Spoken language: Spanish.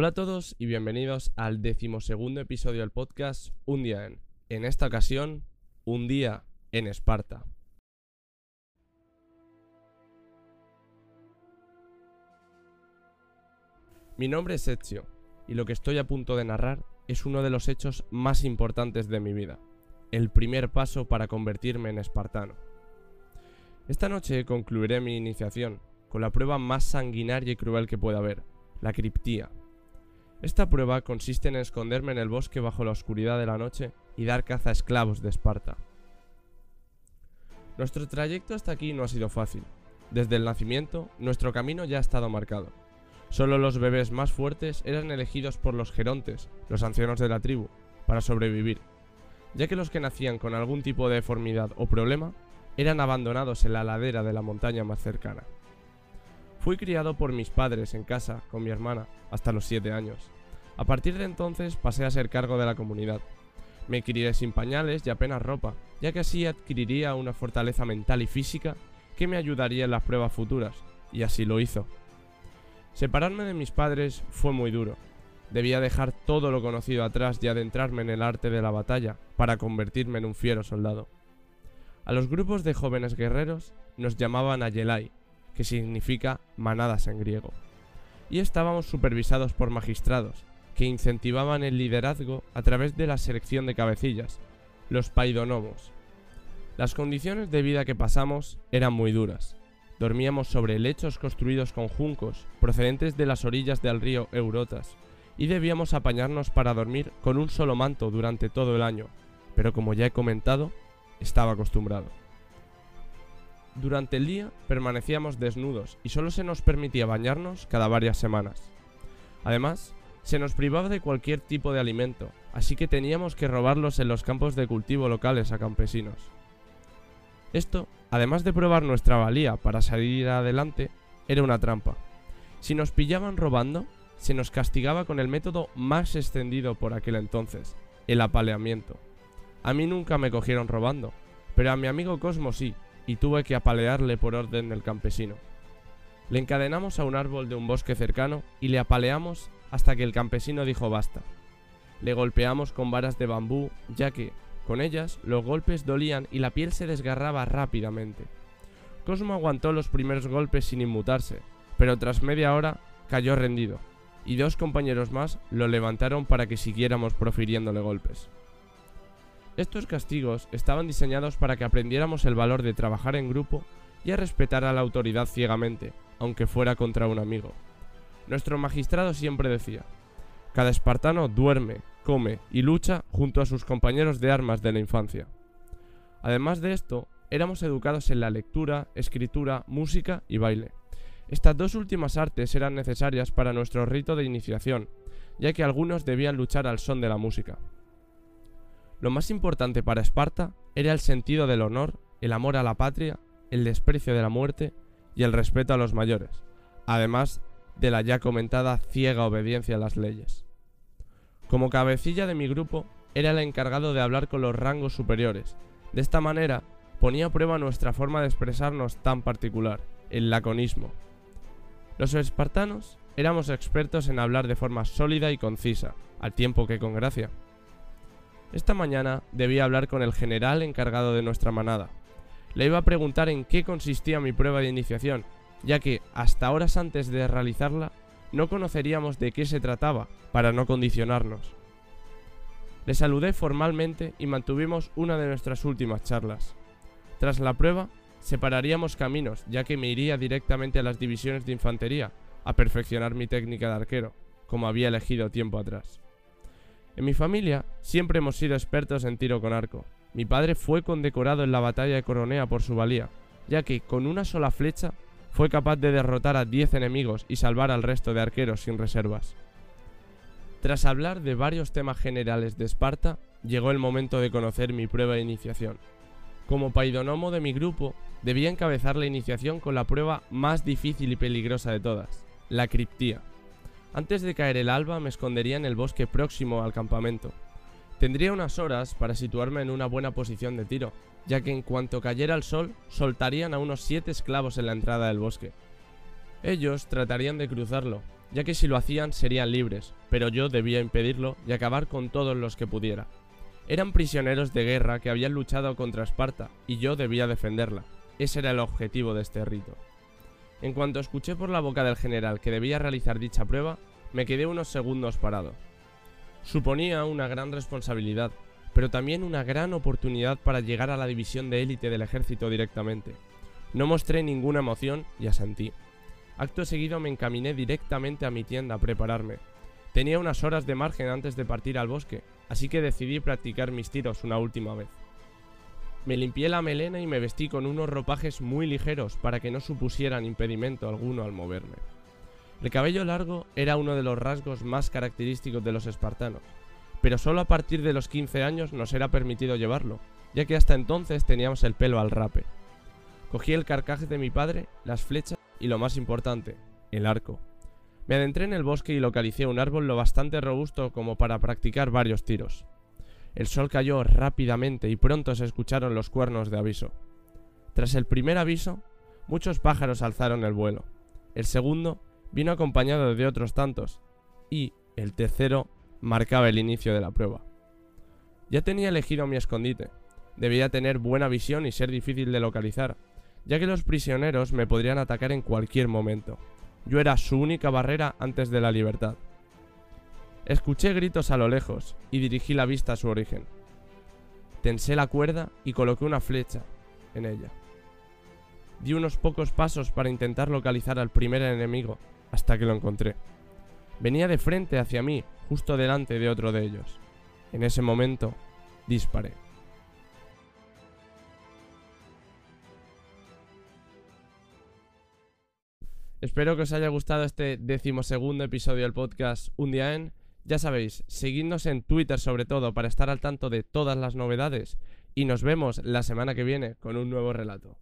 Hola a todos y bienvenidos al decimosegundo episodio del podcast Un día en. En esta ocasión, un día en Esparta. Mi nombre es Ezio y lo que estoy a punto de narrar es uno de los hechos más importantes de mi vida, el primer paso para convertirme en espartano. Esta noche concluiré mi iniciación con la prueba más sanguinaria y cruel que pueda haber, la criptía. Esta prueba consiste en esconderme en el bosque bajo la oscuridad de la noche y dar caza a esclavos de Esparta. Nuestro trayecto hasta aquí no ha sido fácil. Desde el nacimiento, nuestro camino ya ha estado marcado. Solo los bebés más fuertes eran elegidos por los gerontes, los ancianos de la tribu, para sobrevivir, ya que los que nacían con algún tipo de deformidad o problema eran abandonados en la ladera de la montaña más cercana. Fui criado por mis padres en casa con mi hermana hasta los 7 años. A partir de entonces pasé a ser cargo de la comunidad. Me crié sin pañales y apenas ropa, ya que así adquiriría una fortaleza mental y física que me ayudaría en las pruebas futuras, y así lo hizo. Separarme de mis padres fue muy duro. Debía dejar todo lo conocido atrás y adentrarme en el arte de la batalla para convertirme en un fiero soldado. A los grupos de jóvenes guerreros nos llamaban Ayelai, que significa manadas en griego. Y estábamos supervisados por magistrados, que incentivaban el liderazgo a través de la selección de cabecillas, los paidonomos. Las condiciones de vida que pasamos eran muy duras. Dormíamos sobre lechos construidos con juncos, procedentes de las orillas del río Eurotas, y debíamos apañarnos para dormir con un solo manto durante todo el año, pero como ya he comentado, estaba acostumbrado. Durante el día permanecíamos desnudos y solo se nos permitía bañarnos cada varias semanas. Además, se nos privaba de cualquier tipo de alimento, así que teníamos que robarlos en los campos de cultivo locales a campesinos. Esto, además de probar nuestra valía para salir adelante, era una trampa. Si nos pillaban robando, se nos castigaba con el método más extendido por aquel entonces, el apaleamiento. A mí nunca me cogieron robando, pero a mi amigo Cosmo sí, y tuve que apalearle por orden del campesino. Le encadenamos a un árbol de un bosque cercano y le apaleamos hasta que el campesino dijo basta. Le golpeamos con varas de bambú, ya que, con ellas, los golpes dolían y la piel se desgarraba rápidamente. Cosmo aguantó los primeros golpes sin inmutarse, pero tras media hora cayó rendido, y dos compañeros más lo levantaron para que siguiéramos profiriéndole golpes. Estos castigos estaban diseñados para que aprendiéramos el valor de trabajar en grupo y a respetar a la autoridad ciegamente, aunque fuera contra un amigo. Nuestro magistrado siempre decía, cada espartano duerme, come y lucha junto a sus compañeros de armas de la infancia. Además de esto, éramos educados en la lectura, escritura, música y baile. Estas dos últimas artes eran necesarias para nuestro rito de iniciación, ya que algunos debían luchar al son de la música. Lo más importante para Esparta era el sentido del honor, el amor a la patria, el desprecio de la muerte y el respeto a los mayores, además de la ya comentada ciega obediencia a las leyes. Como cabecilla de mi grupo, era el encargado de hablar con los rangos superiores. De esta manera, ponía a prueba nuestra forma de expresarnos tan particular, el laconismo. Los espartanos éramos expertos en hablar de forma sólida y concisa, al tiempo que con gracia. Esta mañana debía hablar con el general encargado de nuestra manada. Le iba a preguntar en qué consistía mi prueba de iniciación, ya que hasta horas antes de realizarla no conoceríamos de qué se trataba para no condicionarnos. Le saludé formalmente y mantuvimos una de nuestras últimas charlas. Tras la prueba, separaríamos caminos, ya que me iría directamente a las divisiones de infantería, a perfeccionar mi técnica de arquero, como había elegido tiempo atrás. En mi familia siempre hemos sido expertos en tiro con arco. Mi padre fue condecorado en la batalla de Coronea por su valía, ya que con una sola flecha fue capaz de derrotar a 10 enemigos y salvar al resto de arqueros sin reservas. Tras hablar de varios temas generales de Esparta, llegó el momento de conocer mi prueba de iniciación. Como paidonomo de mi grupo, debía encabezar la iniciación con la prueba más difícil y peligrosa de todas, la criptía. Antes de caer el alba me escondería en el bosque próximo al campamento. Tendría unas horas para situarme en una buena posición de tiro, ya que en cuanto cayera el sol soltarían a unos siete esclavos en la entrada del bosque. Ellos tratarían de cruzarlo, ya que si lo hacían serían libres, pero yo debía impedirlo y acabar con todos los que pudiera. Eran prisioneros de guerra que habían luchado contra Esparta, y yo debía defenderla. Ese era el objetivo de este rito. En cuanto escuché por la boca del general que debía realizar dicha prueba, me quedé unos segundos parado. Suponía una gran responsabilidad, pero también una gran oportunidad para llegar a la división de élite del ejército directamente. No mostré ninguna emoción y asentí. Acto seguido me encaminé directamente a mi tienda a prepararme. Tenía unas horas de margen antes de partir al bosque, así que decidí practicar mis tiros una última vez. Me limpié la melena y me vestí con unos ropajes muy ligeros para que no supusieran impedimento alguno al moverme. El cabello largo era uno de los rasgos más característicos de los espartanos, pero solo a partir de los 15 años nos era permitido llevarlo, ya que hasta entonces teníamos el pelo al rape. Cogí el carcaje de mi padre, las flechas y lo más importante, el arco. Me adentré en el bosque y localicé un árbol lo bastante robusto como para practicar varios tiros. El sol cayó rápidamente y pronto se escucharon los cuernos de aviso. Tras el primer aviso, muchos pájaros alzaron el vuelo. El segundo vino acompañado de otros tantos, y el tercero marcaba el inicio de la prueba. Ya tenía elegido mi escondite. Debía tener buena visión y ser difícil de localizar, ya que los prisioneros me podrían atacar en cualquier momento. Yo era su única barrera antes de la libertad. Escuché gritos a lo lejos y dirigí la vista a su origen. Tensé la cuerda y coloqué una flecha en ella. Di unos pocos pasos para intentar localizar al primer enemigo, hasta que lo encontré. Venía de frente hacia mí, justo delante de otro de ellos. En ese momento, disparé. Espero que os haya gustado este decimosegundo episodio del podcast Un día en. Ya sabéis, seguidnos en Twitter sobre todo para estar al tanto de todas las novedades y nos vemos la semana que viene con un nuevo relato.